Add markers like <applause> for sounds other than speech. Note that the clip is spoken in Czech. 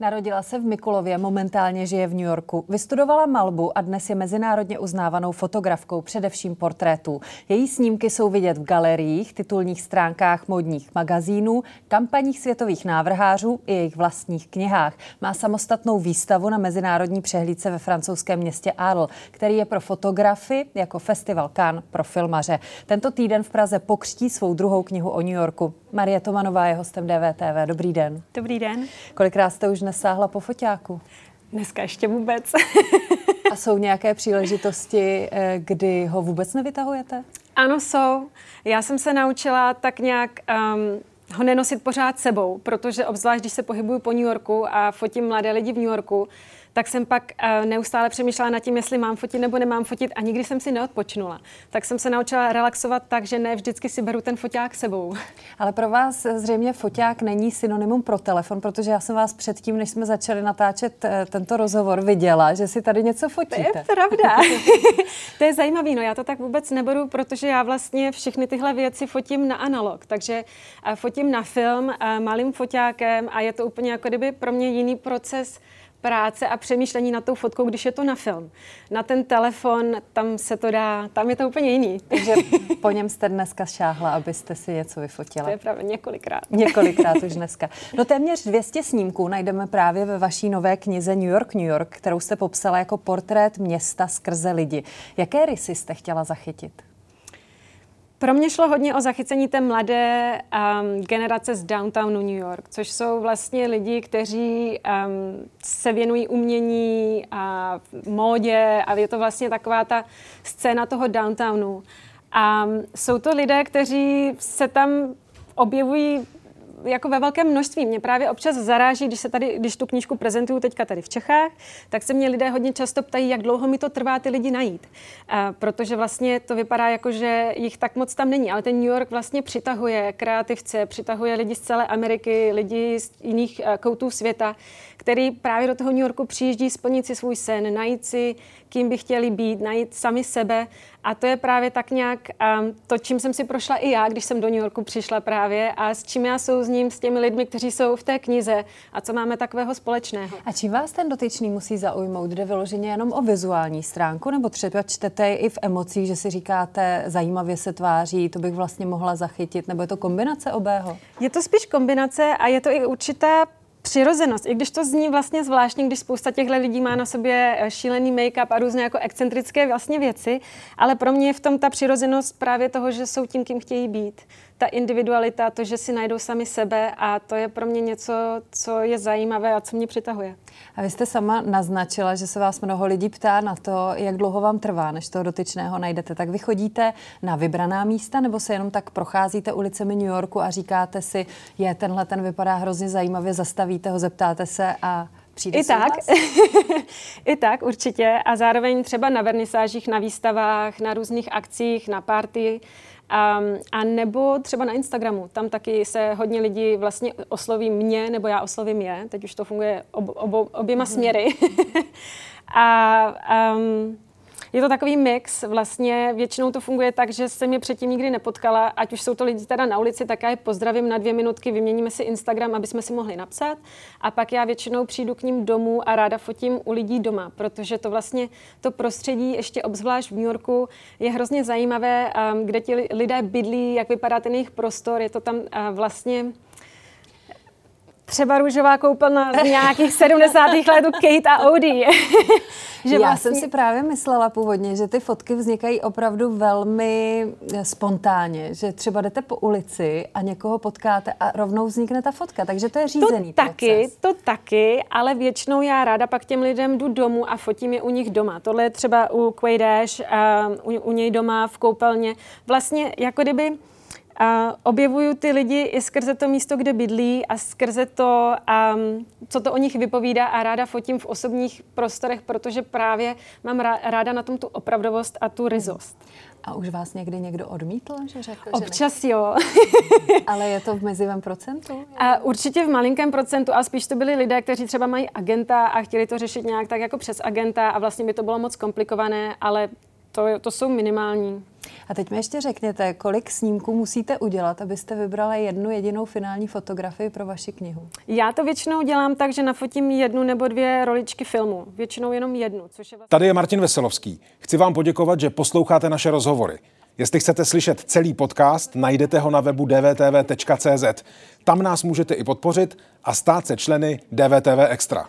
Narodila se v Mikulově, momentálně žije v New Yorku. Vystudovala malbu a dnes je mezinárodně uznávanou fotografkou, především portrétů. Její snímky jsou vidět v galeriích, titulních stránkách modních magazínů, kampaních světových návrhářů i jejich vlastních knihách. Má samostatnou výstavu na mezinárodní přehlídce ve francouzském městě Arles, který je pro fotografy jako festival Cannes pro filmaře. Tento týden v Praze pokřtí svou druhou knihu o New Yorku. Marie Tomanová je hostem DVTV. Dobrý den. Dobrý den. Kolikrát jste už nesáhla po foťáku? Dneska ještě vůbec. A jsou nějaké příležitosti, eh, kdy ho vůbec nevytahujete? Ano, jsou. Já jsem se naučila tak nějak um, ho nenosit pořád sebou, protože obzvlášť, když se pohybuju po New Yorku a fotím mladé lidi v New Yorku, tak jsem pak uh, neustále přemýšlela nad tím, jestli mám fotit nebo nemám fotit a nikdy jsem si neodpočnula. Tak jsem se naučila relaxovat tak, že ne vždycky si beru ten foťák sebou. <laughs> Ale pro vás zřejmě foťák není synonymum pro telefon, protože já jsem vás předtím, než jsme začali natáčet uh, tento rozhovor, viděla, že si tady něco fotíte. To je pravda. <laughs> to je zajímavé, no já to tak vůbec neberu, protože já vlastně všechny tyhle věci fotím na analog, takže uh, fotím na film malým foťákem a je to úplně jako kdyby pro mě jiný proces práce a přemýšlení nad tou fotkou, když je to na film. Na ten telefon, tam se to dá, tam je to úplně jiný. <laughs> Takže po něm jste dneska šáhla, abyste si něco vyfotila. To je pravda, několikrát. <laughs> Několikrát už dneska. No téměř 200 snímků najdeme právě ve vaší nové knize New York, New York, kterou jste popsala jako portrét města skrze lidi. Jaké rysy jste chtěla zachytit? Pro mě šlo hodně o zachycení té mladé um, generace z downtownu New York, což jsou vlastně lidi, kteří um, se věnují umění a módě a je to vlastně taková ta scéna toho downtownu. A jsou to lidé, kteří se tam objevují jako ve velkém množství. Mě právě občas zaráží, když se tady, když tu knížku prezentuju teďka tady v Čechách, tak se mě lidé hodně často ptají, jak dlouho mi to trvá ty lidi najít. A protože vlastně to vypadá jako, že jich tak moc tam není, ale ten New York vlastně přitahuje kreativce, přitahuje lidi z celé Ameriky, lidi z jiných eh, koutů světa, který právě do toho New Yorku přijíždí splnit si svůj sen, najít si, kým by chtěli být, najít sami sebe. A to je právě tak nějak um, to, čím jsem si prošla i já, když jsem do New Yorku přišla právě a s čím já souzním s těmi lidmi, kteří jsou v té knize a co máme takového společného. A čím vás ten dotyčný musí zaujmout? Jde vyloženě jenom o vizuální stránku, nebo třeba čtete i v emocích, že si říkáte, zajímavě se tváří, to bych vlastně mohla zachytit, nebo je to kombinace obého? Je to spíš kombinace a je to i určitá přirozenost, i když to zní vlastně zvláštně, když spousta těchto lidí má na sobě eh, šílený make-up a různé jako excentrické vlastně věci, ale pro mě je v tom ta přirozenost právě toho, že jsou tím, kým chtějí být ta individualita, to, že si najdou sami sebe a to je pro mě něco, co je zajímavé a co mě přitahuje. A vy jste sama naznačila, že se vás mnoho lidí ptá na to, jak dlouho vám trvá, než toho dotyčného najdete. Tak vy chodíte na vybraná místa nebo se jenom tak procházíte ulicemi New Yorku a říkáte si, je tenhle ten vypadá hrozně zajímavě, zastavíte ho, zeptáte se a Přijde I tak, <laughs> I tak určitě. A zároveň třeba na vernisážích, na výstavách, na různých akcích, na party a, a nebo třeba na Instagramu. Tam taky se hodně lidí vlastně osloví mě, nebo já oslovím je. Teď už to funguje ob, ob, oběma mm-hmm. směry. <laughs> a um, je to takový mix, vlastně většinou to funguje tak, že jsem je předtím nikdy nepotkala, ať už jsou to lidi teda na ulici, tak já je pozdravím na dvě minutky, vyměníme si Instagram, aby jsme si mohli napsat. A pak já většinou přijdu k ním domů a ráda fotím u lidí doma, protože to vlastně to prostředí ještě obzvlášť v New Yorku je hrozně zajímavé, kde ti lidé bydlí, jak vypadá ten jejich prostor, je to tam vlastně třeba růžová koupelna z nějakých 70. let u Kate a Audi. <laughs> že Já vlastně... jsem si právě myslela původně, že ty fotky vznikají opravdu velmi eh, spontánně, že třeba jdete po ulici a někoho potkáte a rovnou vznikne ta fotka, takže to je řízený To taky, to taky, ale většinou já ráda pak těm lidem jdu domů a fotím je u nich doma. Tohle je třeba u Quay Dash, uh, u, u něj doma v koupelně. Vlastně jako kdyby a objevuju ty lidi i skrze to místo, kde bydlí a skrze to, um, co to o nich vypovídá a ráda fotím v osobních prostorech, protože právě mám ráda na tom tu opravdovost a tu ryzost. A už vás někdy někdo odmítl, že řekl, Občas že jo. <laughs> Ale je to v mezivém procentu? A určitě v malinkém procentu a spíš to byli lidé, kteří třeba mají agenta a chtěli to řešit nějak tak jako přes agenta a vlastně by to bylo moc komplikované, ale to, to jsou minimální. A teď mi ještě řekněte, kolik snímků musíte udělat, abyste vybrala jednu jedinou finální fotografii pro vaši knihu? Já to většinou dělám tak, že nafotím jednu nebo dvě roličky filmu. Většinou jenom jednu, což je vlastně... Tady je Martin Veselovský. Chci vám poděkovat, že posloucháte naše rozhovory. Jestli chcete slyšet celý podcast, najdete ho na webu dvtv.cz. Tam nás můžete i podpořit a stát se členy DVTV Extra.